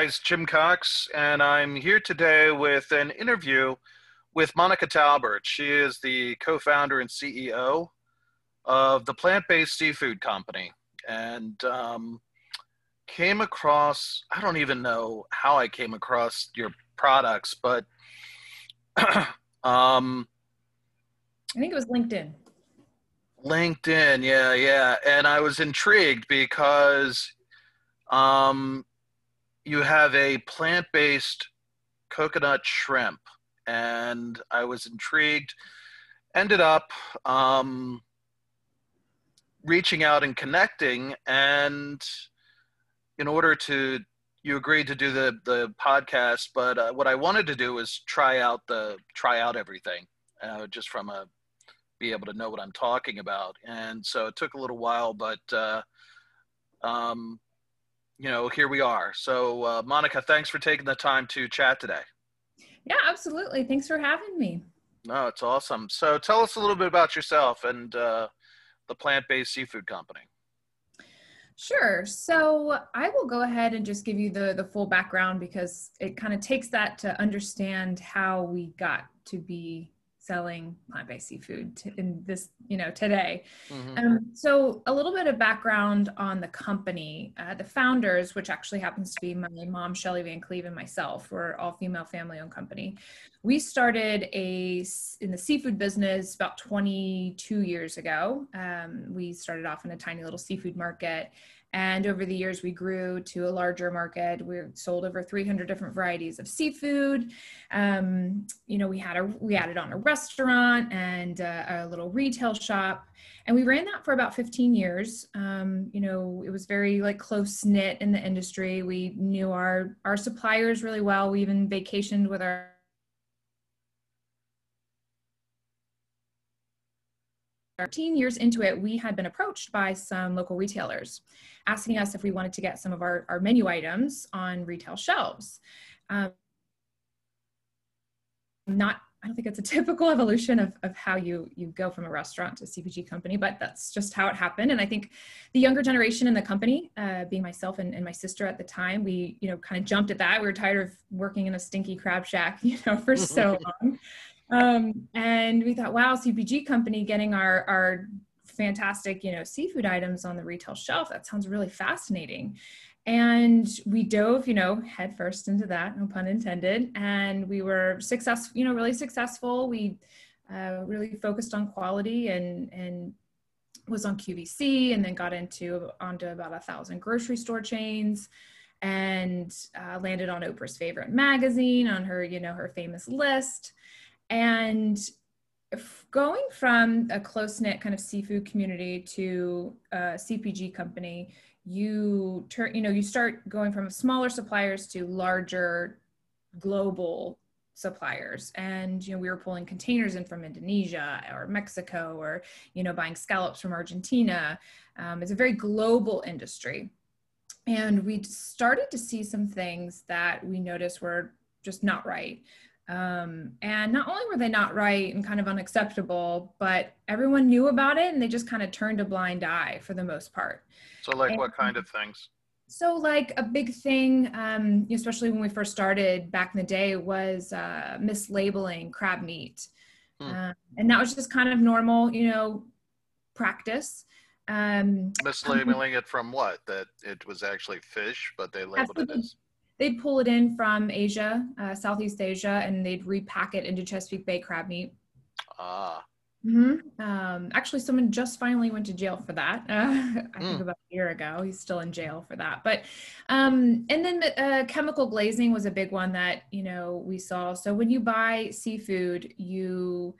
guys, Jim Cox, and I'm here today with an interview with Monica Talbert. She is the co founder and CEO of the plant based seafood company. And um, came across, I don't even know how I came across your products, but um, I think it was LinkedIn. LinkedIn, yeah, yeah. And I was intrigued because um, you have a plant based coconut shrimp. And I was intrigued. Ended up um, reaching out and connecting. And in order to, you agreed to do the, the podcast, but uh, what I wanted to do was try out the, try out everything uh, just from a, be able to know what I'm talking about. And so it took a little while, but uh, um, you know, here we are. So, uh, Monica, thanks for taking the time to chat today. Yeah, absolutely. Thanks for having me. No, it's awesome. So, tell us a little bit about yourself and uh, the plant based seafood company. Sure. So I will go ahead and just give you the the full background because it kind of takes that to understand how we got to be selling plant-based seafood to, in this you know today. Mm-hmm. um, so a little bit of background on the company. Uh, the founders which actually happens to be my mom shelly van cleve and myself we're all female family owned company. We started a in the seafood business about 22 years ago. Um, we started off in a tiny little seafood market and over the years, we grew to a larger market. We sold over 300 different varieties of seafood. Um, you know, we had a we added on a restaurant and a, a little retail shop, and we ran that for about 15 years. Um, you know, it was very like close knit in the industry. We knew our our suppliers really well. We even vacationed with our 13 years into it, we had been approached by some local retailers asking us if we wanted to get some of our, our menu items on retail shelves. Um, not I don't think it's a typical evolution of, of how you you go from a restaurant to a CPG company, but that's just how it happened. And I think the younger generation in the company, uh, being myself and, and my sister at the time, we you know kind of jumped at that. We were tired of working in a stinky crab shack, you know, for so long. Um, and we thought, wow, CPG company getting our our fantastic, you know, seafood items on the retail shelf. That sounds really fascinating. And we dove, you know, headfirst into that, no pun intended. And we were successful, you know, really successful. We uh, really focused on quality and and was on QVC, and then got into onto about a thousand grocery store chains and uh, landed on Oprah's favorite magazine on her, you know, her famous list. And going from a close knit kind of seafood community to a CPG company, you turn, you know, you start going from smaller suppliers to larger global suppliers. And you know we were pulling containers in from indonesia or mexico or you know buying scallops from argentina. Um, it's a very global industry. And we started to see some things that we noticed were just not right um, and not only were they not right and kind of unacceptable, but everyone knew about it and they just kind of turned a blind eye for the most part. So, like, and, what kind of things? So, like, a big thing, um, especially when we first started back in the day, was uh, mislabeling crab meat. Hmm. Uh, and that was just kind of normal, you know, practice. Um, mislabeling it from what? That it was actually fish, but they labeled it as they'd pull it in from Asia, uh, Southeast Asia, and they'd repack it into Chesapeake Bay crab meat. Ah. Mm-hmm. Um, actually, someone just finally went to jail for that. Uh, I mm. think about a year ago. He's still in jail for that. But um, and then uh, chemical glazing was a big one that you know we saw. So when you buy seafood, you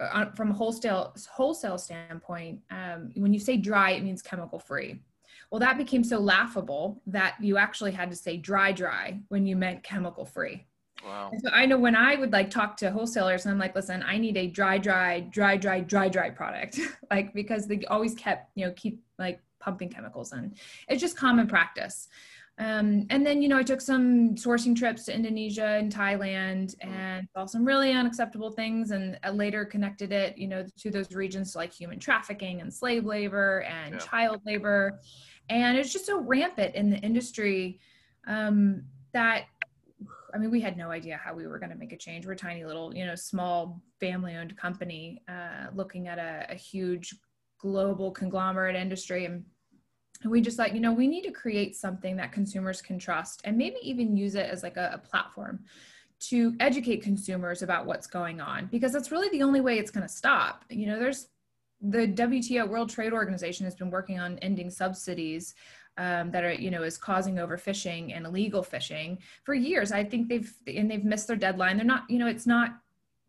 uh, from a wholesale wholesale standpoint, um, when you say dry, it means chemical free. Well, that became so laughable that you actually had to say dry, dry when you meant chemical free. Wow. so I know when I would like talk to wholesalers and I'm like, listen, I need a dry, dry, dry, dry, dry, dry product. like, because they always kept, you know, keep like pumping chemicals in. It's just common practice. Um, and then, you know, I took some sourcing trips to Indonesia and Thailand mm. and saw some really unacceptable things and uh, later connected it, you know, to those regions like human trafficking and slave labor and yeah. child labor and it's just so rampant in the industry um, that I mean, we had no idea how we were going to make a change. We're a tiny little, you know, small family owned company uh, looking at a, a, huge global conglomerate industry. And, and we just thought, you know, we need to create something that consumers can trust and maybe even use it as like a, a platform to educate consumers about what's going on because that's really the only way it's going to stop. You know, there's the WTO World Trade Organization has been working on ending subsidies um, that are you know is causing overfishing and illegal fishing for years. I think they've and they've missed their deadline. They're not you know it's not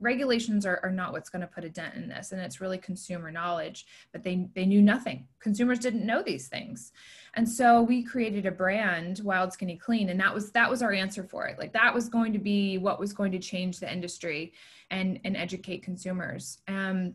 regulations are, are not what's going to put a dent in this and it's really consumer knowledge but they they knew nothing consumers didn't know these things and so we created a brand wild skinny clean and that was that was our answer for it like that was going to be what was going to change the industry and and educate consumers um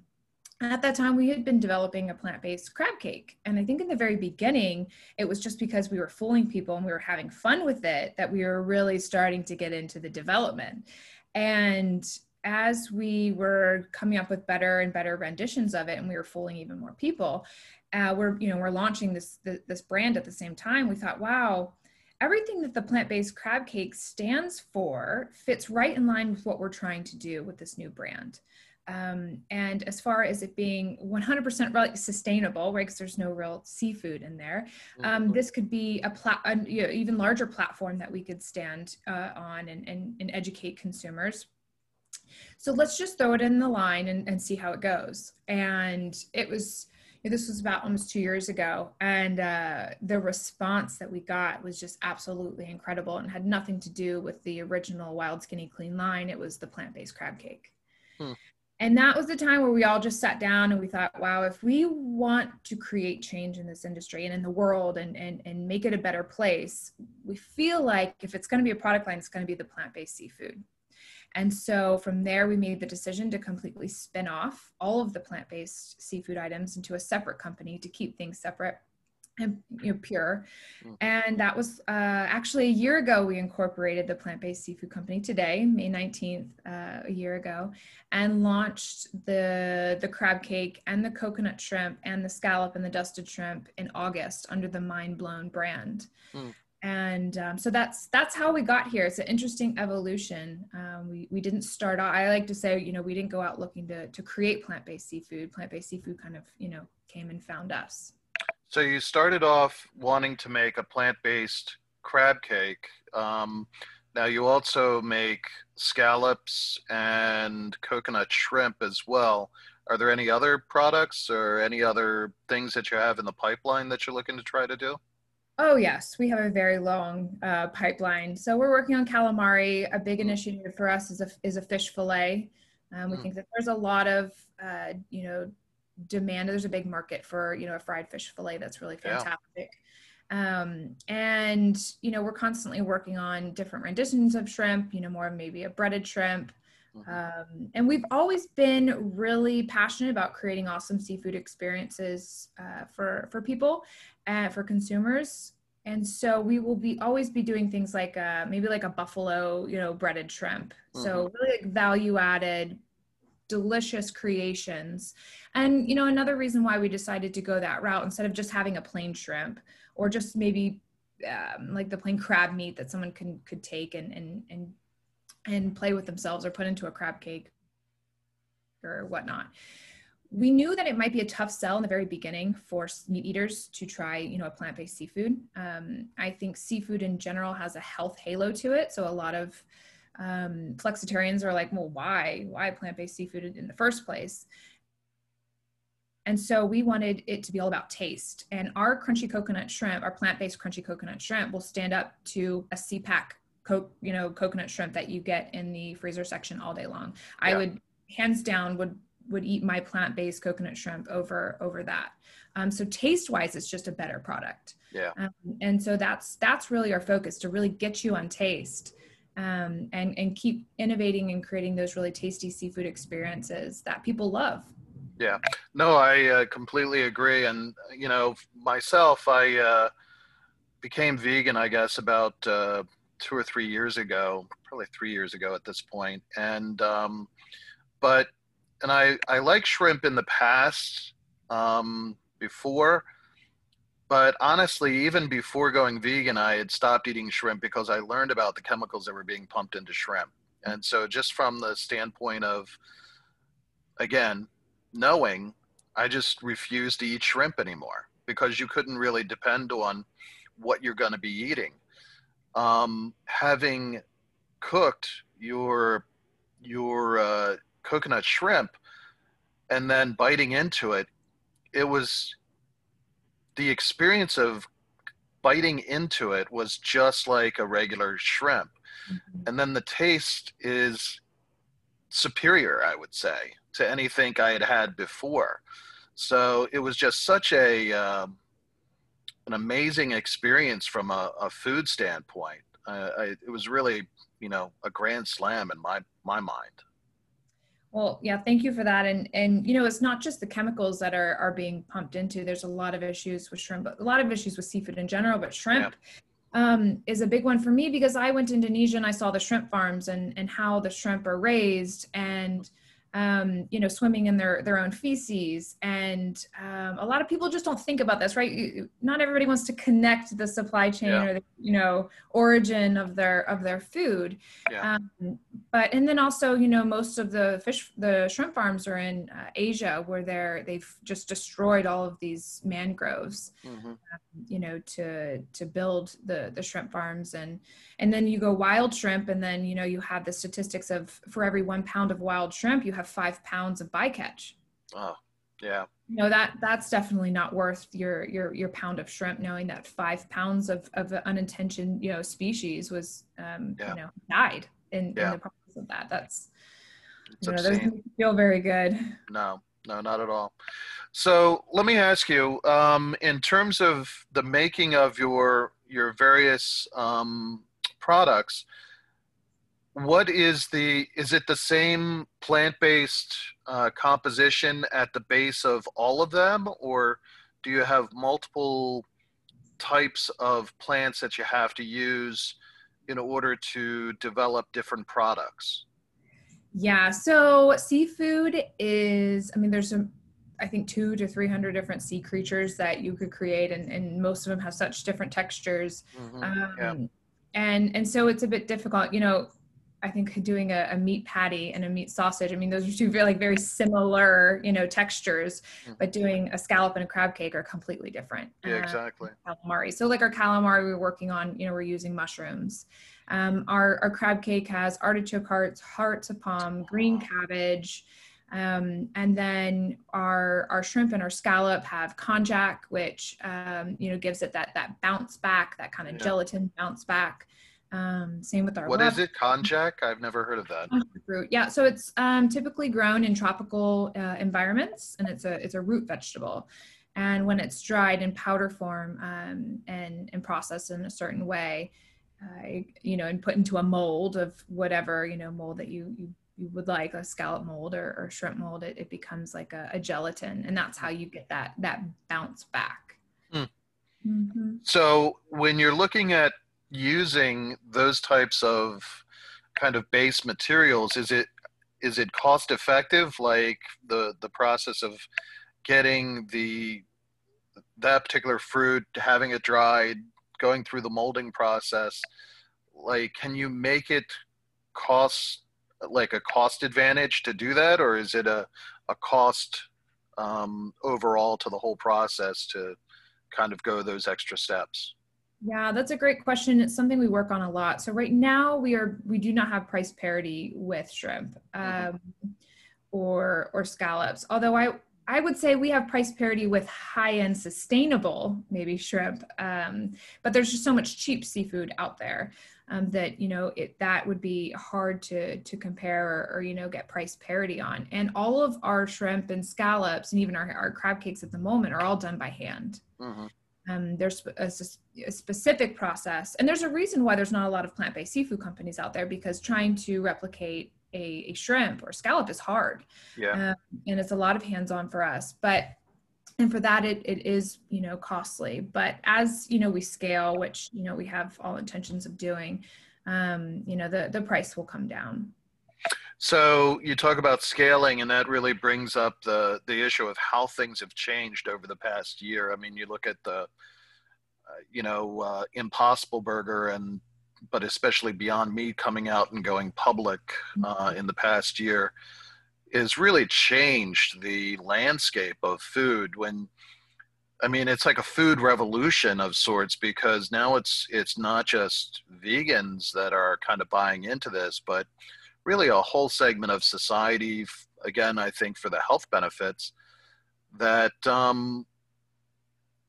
at that time we had been developing a plant-based crab cake and i think in the very beginning it was just because we were fooling people and we were having fun with it that we were really starting to get into the development. And as we were coming up with better and better renditions of it and we were fooling even more people uh, we're you know we're launching this this brand at the same time we thought wow everything that the plant-based crab cake stands for fits right in line with what we're trying to do with this new brand um, and as far as it being 100% sustainable, right, because there's no real seafood in there, um, mm-hmm. this could be a, pla- a you know, even larger platform that we could stand uh, on and, and, and, educate consumers. So let's just throw it in the line and, and see how it goes. And it was, you know, this was about almost two years ago. And uh, the response that we got was just absolutely incredible and had nothing to do with the original Wild Skinny Clean line. It was the plant based crab cake. Hmm and that was the time where we all just sat down and we thought wow if we want to create change in this industry and in the world and and, and make it a better place we feel like if it's going to be a product line it's going to be the plant-based seafood. And so from there we made the decision to completely spin off all of the plant-based seafood items into a separate company to keep things separate and you know, pure. Mm-hmm. And that was uh, actually a year ago we incorporated the plant-based seafood company today, May 19th, uh, a year ago, and launched the the crab cake and the coconut shrimp and the scallop and the dusted shrimp in August under the Mind Blown brand. Mm. And um, so that's that's how we got here. It's an interesting evolution. Um, we we didn't start out. I like to say, you know, we didn't go out looking to to create plant-based seafood. Plant-based seafood kind of, you know, came and found us. So you started off wanting to make a plant-based crab cake. Um, now you also make scallops and coconut shrimp as well. Are there any other products or any other things that you have in the pipeline that you're looking to try to do? Oh yes, we have a very long uh, pipeline. So we're working on calamari. A big mm. initiative for us is a is a fish fillet. Um, we mm. think that there's a lot of uh, you know demand there's a big market for you know a fried fish fillet that's really fantastic yeah. um, and you know we're constantly working on different renditions of shrimp you know more maybe a breaded shrimp mm-hmm. um, and we've always been really passionate about creating awesome seafood experiences uh, for for people and for consumers and so we will be always be doing things like uh, maybe like a buffalo you know breaded shrimp mm-hmm. so really like value added delicious creations. And you know, another reason why we decided to go that route instead of just having a plain shrimp or just maybe um, like the plain crab meat that someone can could take and and and and play with themselves or put into a crab cake or whatnot. We knew that it might be a tough sell in the very beginning for meat eaters to try, you know, a plant-based seafood. Um, I think seafood in general has a health halo to it, so a lot of um, flexitarians are like, well, why? Why plant based seafood in the first place? And so we wanted it to be all about taste. And our crunchy coconut shrimp, our plant based crunchy coconut shrimp, will stand up to a SeaPak co- you know, coconut shrimp that you get in the freezer section all day long. Yeah. I would hands down would would eat my plant-based coconut shrimp over over that. Um, so taste-wise, it's just a better product. Yeah. Um, and so that's that's really our focus to really get you on taste um, and and keep innovating and creating those really tasty seafood experiences that people love. Yeah, no, I uh, completely agree. And you know, myself, I uh, became vegan, I guess, about uh, two or three years ago, probably three years ago at this point. And um, but and I I like shrimp in the past um, before but honestly, even before going vegan, I had stopped eating shrimp because I learned about the chemicals that were being pumped into shrimp. And so, just from the standpoint of, again, knowing, I just refused to eat shrimp anymore because you couldn't really depend on what you're going to be eating. Um, having cooked your your uh, coconut shrimp and then biting into it, it was the experience of biting into it was just like a regular shrimp. Mm-hmm. And then the taste is superior, I would say, to anything I had had before. So it was just such a um, an amazing experience from a, a food standpoint. Uh, I, it was really, you know, a grand slam in my my mind. Well, yeah, thank you for that. And and you know, it's not just the chemicals that are are being pumped into. There's a lot of issues with shrimp, but a lot of issues with seafood in general, but shrimp yeah. um, is a big one for me because I went to Indonesia and I saw the shrimp farms and and how the shrimp are raised and um, you know, swimming in their their own feces. And um, a lot of people just don't think about this, right? Not everybody wants to connect the supply chain yeah. or the you know origin of their of their food. Yeah. Um, but and then also, you know, most of the fish, the shrimp farms are in uh, Asia, where they're they've just destroyed all of these mangroves, mm-hmm. um, you know, to to build the the shrimp farms and and then you go wild shrimp, and then you know you have the statistics of for every one pound of wild shrimp, you have five pounds of bycatch. Oh, yeah. You know that that's definitely not worth your your your pound of shrimp. Knowing that five pounds of of unintentioned you know species was um, yeah. you know died in, yeah. in the process of that. That's it's you know, doesn't feel very good. No, no, not at all. So let me ask you, um, in terms of the making of your your various um, products, what is the is it the same plant-based uh, composition at the base of all of them or do you have multiple types of plants that you have to use in order to develop different products yeah so seafood is i mean there's I think two to 300 different sea creatures that you could create, and, and most of them have such different textures. Mm-hmm. Um, yeah. And and so it's a bit difficult. You know, I think doing a, a, meat patty and a meat sausage. I mean, those are two very like very similar, you know, textures, mm-hmm. but doing a scallop and a crab cake are completely different. Yeah, uh, exactly. Calamari. So like our calamari, we're working on, you know, we're using mushrooms. Um, our, our crab cake has artichoke hearts, hearts of palm, green cabbage. Um, and then our our shrimp and our scallop have konjac, which um, you know gives it that that bounce back, that kind of yeah. gelatin bounce back. Um, same with our. What is it? Konjac? I've never heard of that. Root. Yeah, so it's um, typically grown in tropical uh, environments, and it's a it's a root vegetable. And when it's dried in powder form um, and and processed in a certain way, uh, you know, and put into a mold of whatever you know mold that you you, you would like, a scallop mold or, or shrimp mold, it, it becomes like a, a, gelatin, and that's how you get that that bounce back. Mm. Mm-hmm. So when you're looking at using those types of kind of base materials is it is it cost effective like the the process of getting the that particular fruit having it dried going through the molding process like can you make it cost like a cost advantage to do that or is it a, a cost um, overall to the whole process to kind of go those extra steps yeah, that's a great question. It's something we work on a lot. So right now we are we do not have price parity with shrimp mm-hmm. um, or or scallops. Although I I would say we have price parity with high end sustainable maybe shrimp, um, but there's just so much cheap seafood out there um, that you know it that would be hard to to compare or, or, you know get price parity on. And all of our shrimp and scallops and even our, our crab cakes at the moment are all done by hand. Mm-hmm. Um, there's a, a, specific process, and there's a reason why there's not a lot of plant-based seafood companies out there because trying to replicate a, a shrimp or scallop is hard. Yeah, um, and it's a lot of hands-on for us, but and for that it, it is you know costly. But as you know we scale, which you know we have all intentions of doing, um, you know the the price will come down. So you talk about scaling, and that really brings up the the issue of how things have changed over the past year. I mean, you look at the you know, uh, Impossible Burger and but especially Beyond Meat coming out and going public uh, in the past year has really changed the landscape of food. When I mean, it's like a food revolution of sorts because now it's it's not just vegans that are kind of buying into this, but really a whole segment of society. Again, I think for the health benefits that um,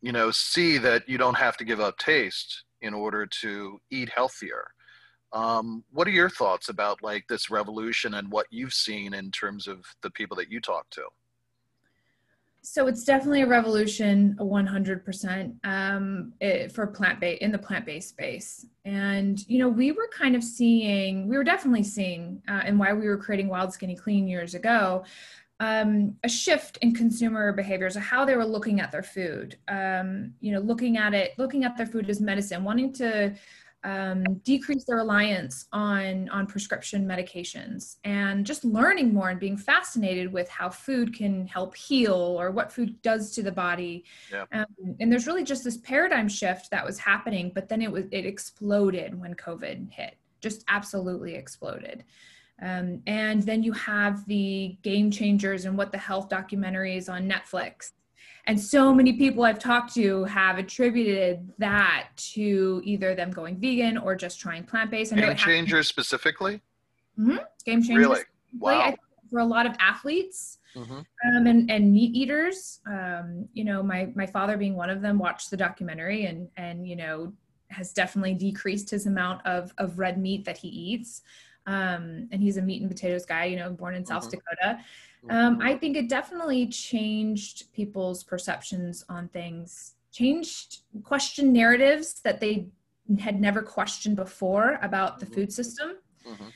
you know see that you don't have to give up taste in order to eat healthier. Um, what are your thoughts about like this revolution and what you've seen in terms of the people that you talk to? So it's definitely a revolution, a 100% um, it, for plant based in the plant based space. And you know, we were kind of seeing, we were definitely seeing, uh, and why we were creating Wild Skinny Clean years ago, um, a shift in consumer behaviors of how they were looking at their food. Um, you know, looking at it, looking at their food as medicine, wanting to um, decrease their reliance on on prescription medications, and just learning more and being fascinated with how food can help heal or what food does to the body. Yeah. Um, and there's really just this paradigm shift that was happening, but then it was it exploded when COVID hit. Just absolutely exploded. Um, and then you have the game changers and what the health documentaries on Netflix. And so many people I've talked to have attributed that to either them going vegan or just trying plant based. Game changers specifically? Mm-hmm. Game changers. Really? Wow. For a lot of athletes mm-hmm. um, and, and meat eaters, um, you know, my, my father being one of them watched the documentary and, and, you know, has definitely decreased his amount of, of red meat that he eats um, and he's a meat and potatoes guy, you know, born in South mm-hmm. Dakota. Um, I think it definitely changed people's perceptions on things, changed question narratives that they had never questioned before about the mm-hmm. food system. Mm-hmm.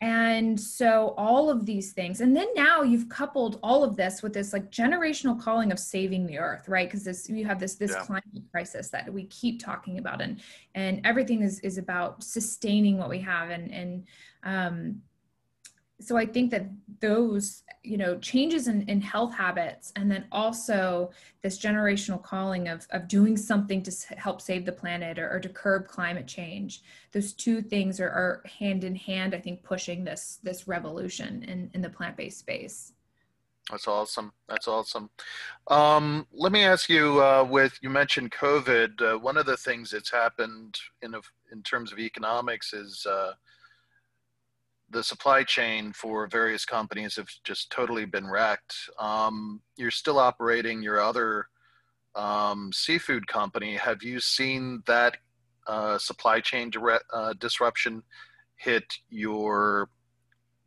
And so all of these things, and then now you've coupled all of this with this like generational calling of saving the earth, right? Because this you have this this yeah. climate crisis that we keep talking about, and and everything is is about sustaining what we have, and and um, so I think that those, you know, changes in, in health habits and then also this generational calling of, of doing something to help save the planet or, or to curb climate change, those two things are, are, hand in hand, I think, pushing this, this revolution in, in the plant-based space. That's awesome. That's awesome. Um, let me ask you, uh, with, you mentioned COVID, uh, one of the things that's happened in, a, in terms of economics is, uh, the supply chain for various companies have just totally been wrecked. Um, you're still operating your other um, seafood company. Have you seen that uh, supply chain dire- uh, disruption hit your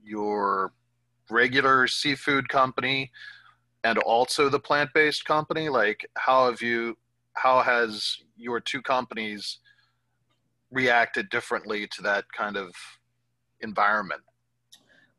your regular seafood company and also the plant-based company? Like, how have you? How has your two companies reacted differently to that kind of environment?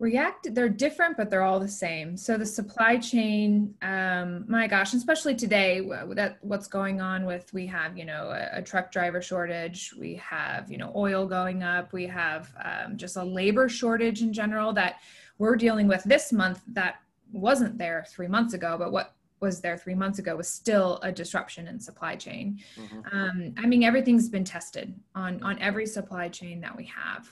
React, they're different, but they're all the same. So the supply chain, um, my gosh, especially today, that what's going on with we have, you know, a, a truck driver shortage, we have, you know, oil going up, we have um, just a labor shortage in general that we're dealing with this month that wasn't there three months ago, but what was there three months ago was still a disruption in supply chain. Mm-hmm. Um, I mean, everything's been tested on on every supply chain that we have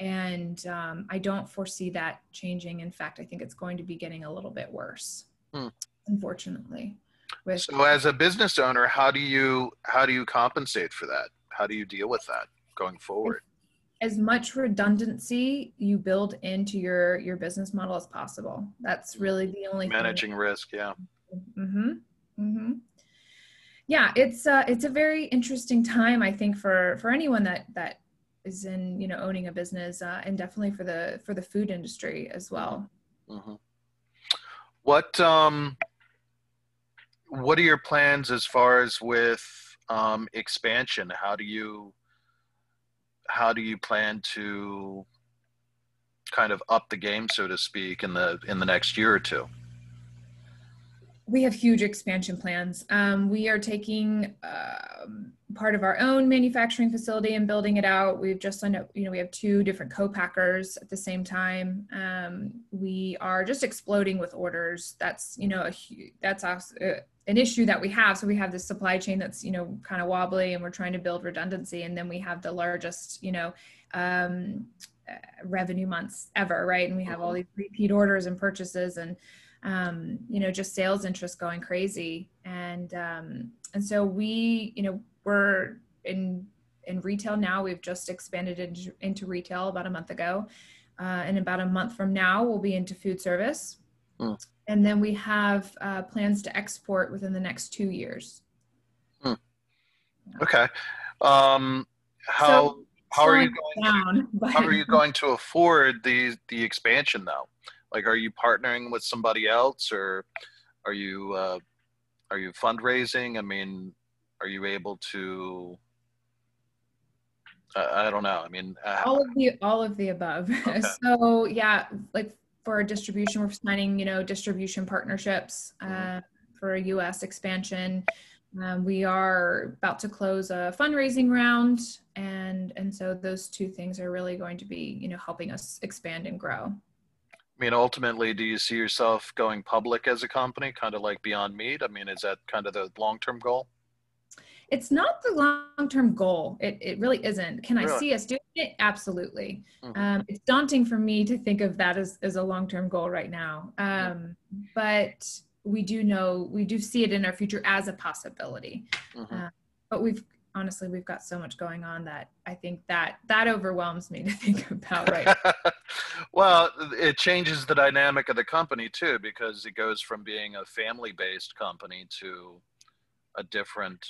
and um, I don't foresee that changing. In fact, I think it's going to be getting a little bit worse, hmm. unfortunately. With- so, as a business owner, how do you how do you compensate for that? How do you deal with that going forward? As much redundancy you build into your your business model as possible. That's really the only managing risk. Yeah. Mm-hmm. Mm-hmm. Yeah, it's uh, it's a very interesting time. I think for for anyone that that is in you know owning a business uh, and definitely for the for the food industry as well mm-hmm. what um what are your plans as far as with um, expansion how do you how do you plan to kind of up the game so to speak in the in the next year or two we have huge expansion plans. Um, we are taking um, part of our own manufacturing facility and building it out. We've just signed up, you know, we have two different co-packers at the same time. Um, we are just exploding with orders. That's, you know, a, that's us. Uh, an issue that we have. So we have this supply chain that's you know kind of wobbly, and we're trying to build redundancy, and then we have the largest you know um, uh, revenue months ever, right? And we have all mm-hmm. these repeat orders and purchases, and um, you know just sales interest going crazy, and um, and so we you know we're in in retail now. We've just expanded into, into retail about a month ago. Uh, and about a month from now, we'll be into food service. Mm. And then we have uh, plans to export within the next two years. Mm. Okay. Um, how so, how are you going? Down, to, but... How are you going to afford the the expansion though? Like, are you partnering with somebody else, or are you uh, are you fundraising? I mean, are you able to I, I don't know. I mean, uh, all of the all of the above. Okay. so yeah, like for distribution, we're signing you know distribution partnerships mm-hmm. uh, for a U.S. expansion. Um, we are about to close a fundraising round, and and so those two things are really going to be you know helping us expand and grow. I mean, ultimately, do you see yourself going public as a company, kind of like Beyond Meat? I mean, is that kind of the long-term goal? It's not the long-term goal. It, it really isn't. Can really? I see us doing it? Absolutely. Mm-hmm. Um, it's daunting for me to think of that as, as a long-term goal right now. Um, mm-hmm. But we do know, we do see it in our future as a possibility. Mm-hmm. Uh, but we've honestly, we've got so much going on that I think that that overwhelms me to think about right well, it changes the dynamic of the company too, because it goes from being a family-based company to a different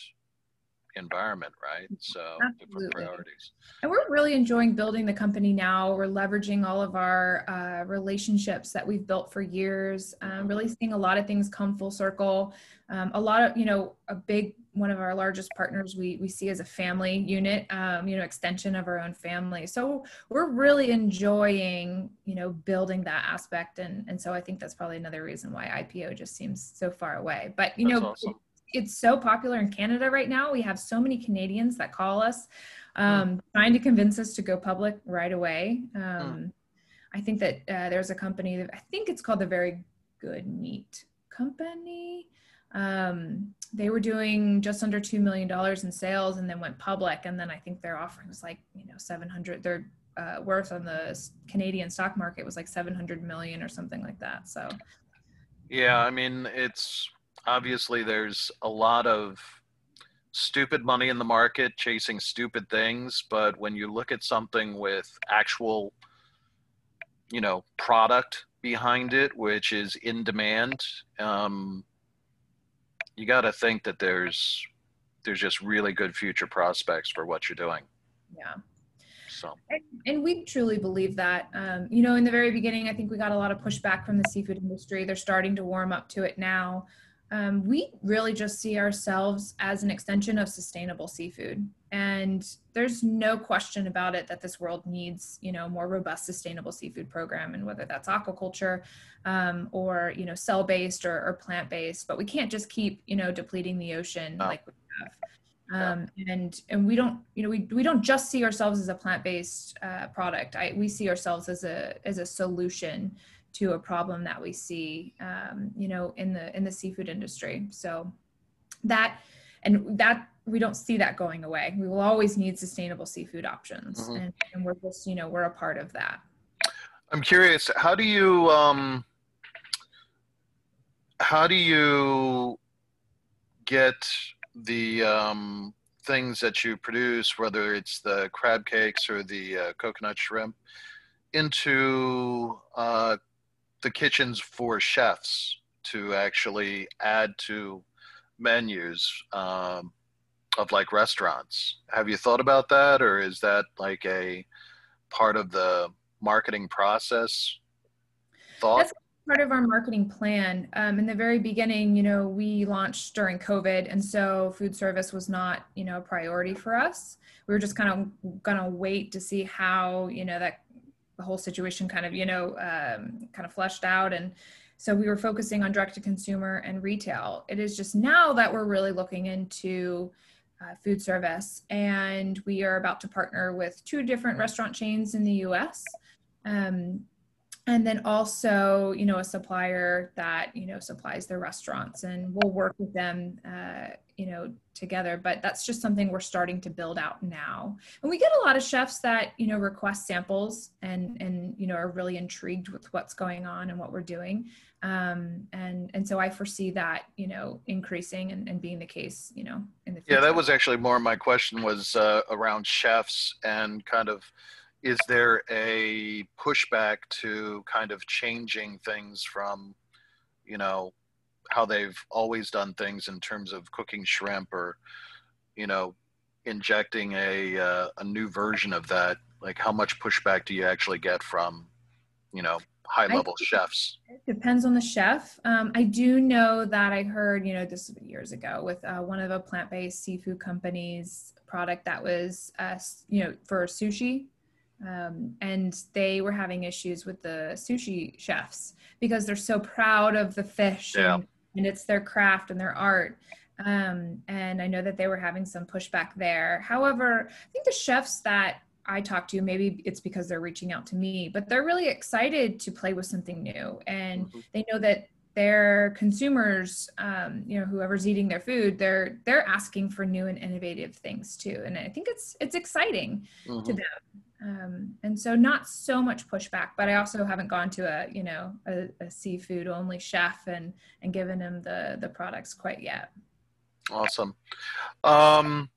environment, right? So Absolutely. different priorities. And we're really enjoying building the company now. We're leveraging all of our uh, relationships that we've built for years. Um, really seeing a lot of things come full circle. Um, a lot of you know a big one of our largest partners we we see as a family unit. Um, you know extension of our own family. So we're really enjoying you know building that aspect. And and so I think that's probably another reason why IPO just seems so far away. But you that's know. Awesome it's so popular in Canada right now. We have so many Canadians that call us, um, mm. trying to convince us to go public right away. Um, mm. I think that uh, there's a company that I think it's called the Very Good Meat Company. Um, they were doing just under two million dollars in sales, and then went public. And then I think their offering was like you know seven hundred. Their uh, worth on the Canadian stock market was like seven hundred million or something like that. So. Yeah, I mean it's obviously there's a lot of stupid money in the market chasing stupid things but when you look at something with actual you know product behind it which is in demand um, you got to think that there's there's just really good future prospects for what you're doing. Yeah. So. And, and we truly believe that um, you know in the very beginning i think we got a lot of pushback from the seafood industry. They're starting to warm up to it now um, we really just see ourselves as an extension of sustainable seafood. And there's no question about it that this world needs you know more robust sustainable seafood program and whether that's aquaculture um, or you know cell based or, or plant based but we can't just keep you know depleting the ocean no. like we have. Um, and and we don't you know we, we don't just see ourselves as a plant based uh, product. I, we see ourselves as a as a solution to a problem that we see, um, you know, in the in the seafood industry. So that and that we don't see that going away. We will always need sustainable seafood options, mm-hmm. and, and, we're just you know we're a part of that. I'm curious, how do you um, how do you get the um, things that you produce, whether it's the crab cakes or the uh, coconut shrimp, into uh, the kitchens for chefs to actually add to menus um, of like restaurants. Have you thought about that, or is that like a part of the marketing process? Thought. That's part of our marketing plan. Um, in the very beginning, you know, we launched during COVID, and so food service was not, you know, a priority for us. We were just kind of gonna wait to see how, you know, that the whole situation kind of you know um, kind of fleshed out. And so we were focusing on direct to consumer and retail. It is just now that we're really looking into uh, food service. And we are about to partner with two different restaurant chains in the us um, and then also you know a supplier that you know supplies their restaurants and we'll work with them uh, you know together. But that's just something we're starting to build out now. And we get a lot of chefs that you know request samples and and you know are really intrigued with what's going on and what we're doing. Um, and and so i foresee that you know increasing and, and being the case you know in the future. yeah that was actually more my question was uh, around chefs and kind of is there a pushback to kind of changing things from you know how they've always done things in terms of cooking shrimp or you know injecting a uh, a new version of that? Like how much pushback do you actually get from you know high level chefs? it depends on the chef. Um, i do know that i heard you know this years ago with uh, one of the plant-based seafood companies product that was uh, you know for sushi um, and they were having issues with the sushi chefs because they're so proud of the fish yeah. and, and, it's their craft and their art um, and i know that they were having some pushback there however i think the chefs that i talk to maybe it's because they're reaching out to me but they're really excited to play with something new and mm-hmm. they know that their consumers um, you know whoever's eating their food they're they're asking for new and innovative things too and i think it's it's exciting mm-hmm. to them um, and so not so much pushback but i also haven't gone to a you know a, a, seafood only chef and and given him the the products quite yet. Awesome. Um,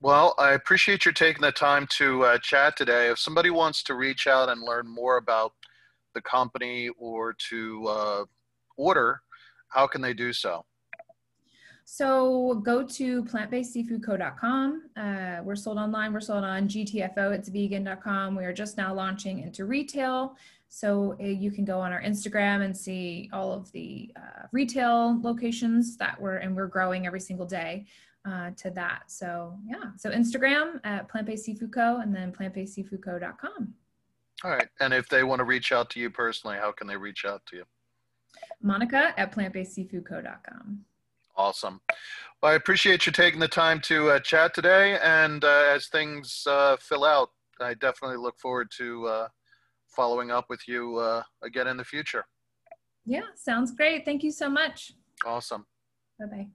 well i appreciate you taking the time to uh, chat today. If somebody wants to reach out and learn more about the company or to uh, order how can they do so so go to plantbasedseafoodco.com. Uh, we're sold online. We're sold on GTFO. It's vegan.com. We are just now launching into retail. So uh, you can go on our Instagram and see all of the uh, retail locations that we're and we're growing every single day uh, to that. So yeah. So Instagram at plant-based seafood co and then plantbasedseafoodco.com. All right. And if they want to reach out to you personally, how can they reach out to you? Monica at plantbasedseafoodco.com. Awesome. Well, I appreciate you taking the time to uh, chat today. And uh, as things uh, fill out, I definitely look forward to uh, following up with you uh, again in the future. Yeah, sounds great. Thank you so much. Awesome. Bye bye.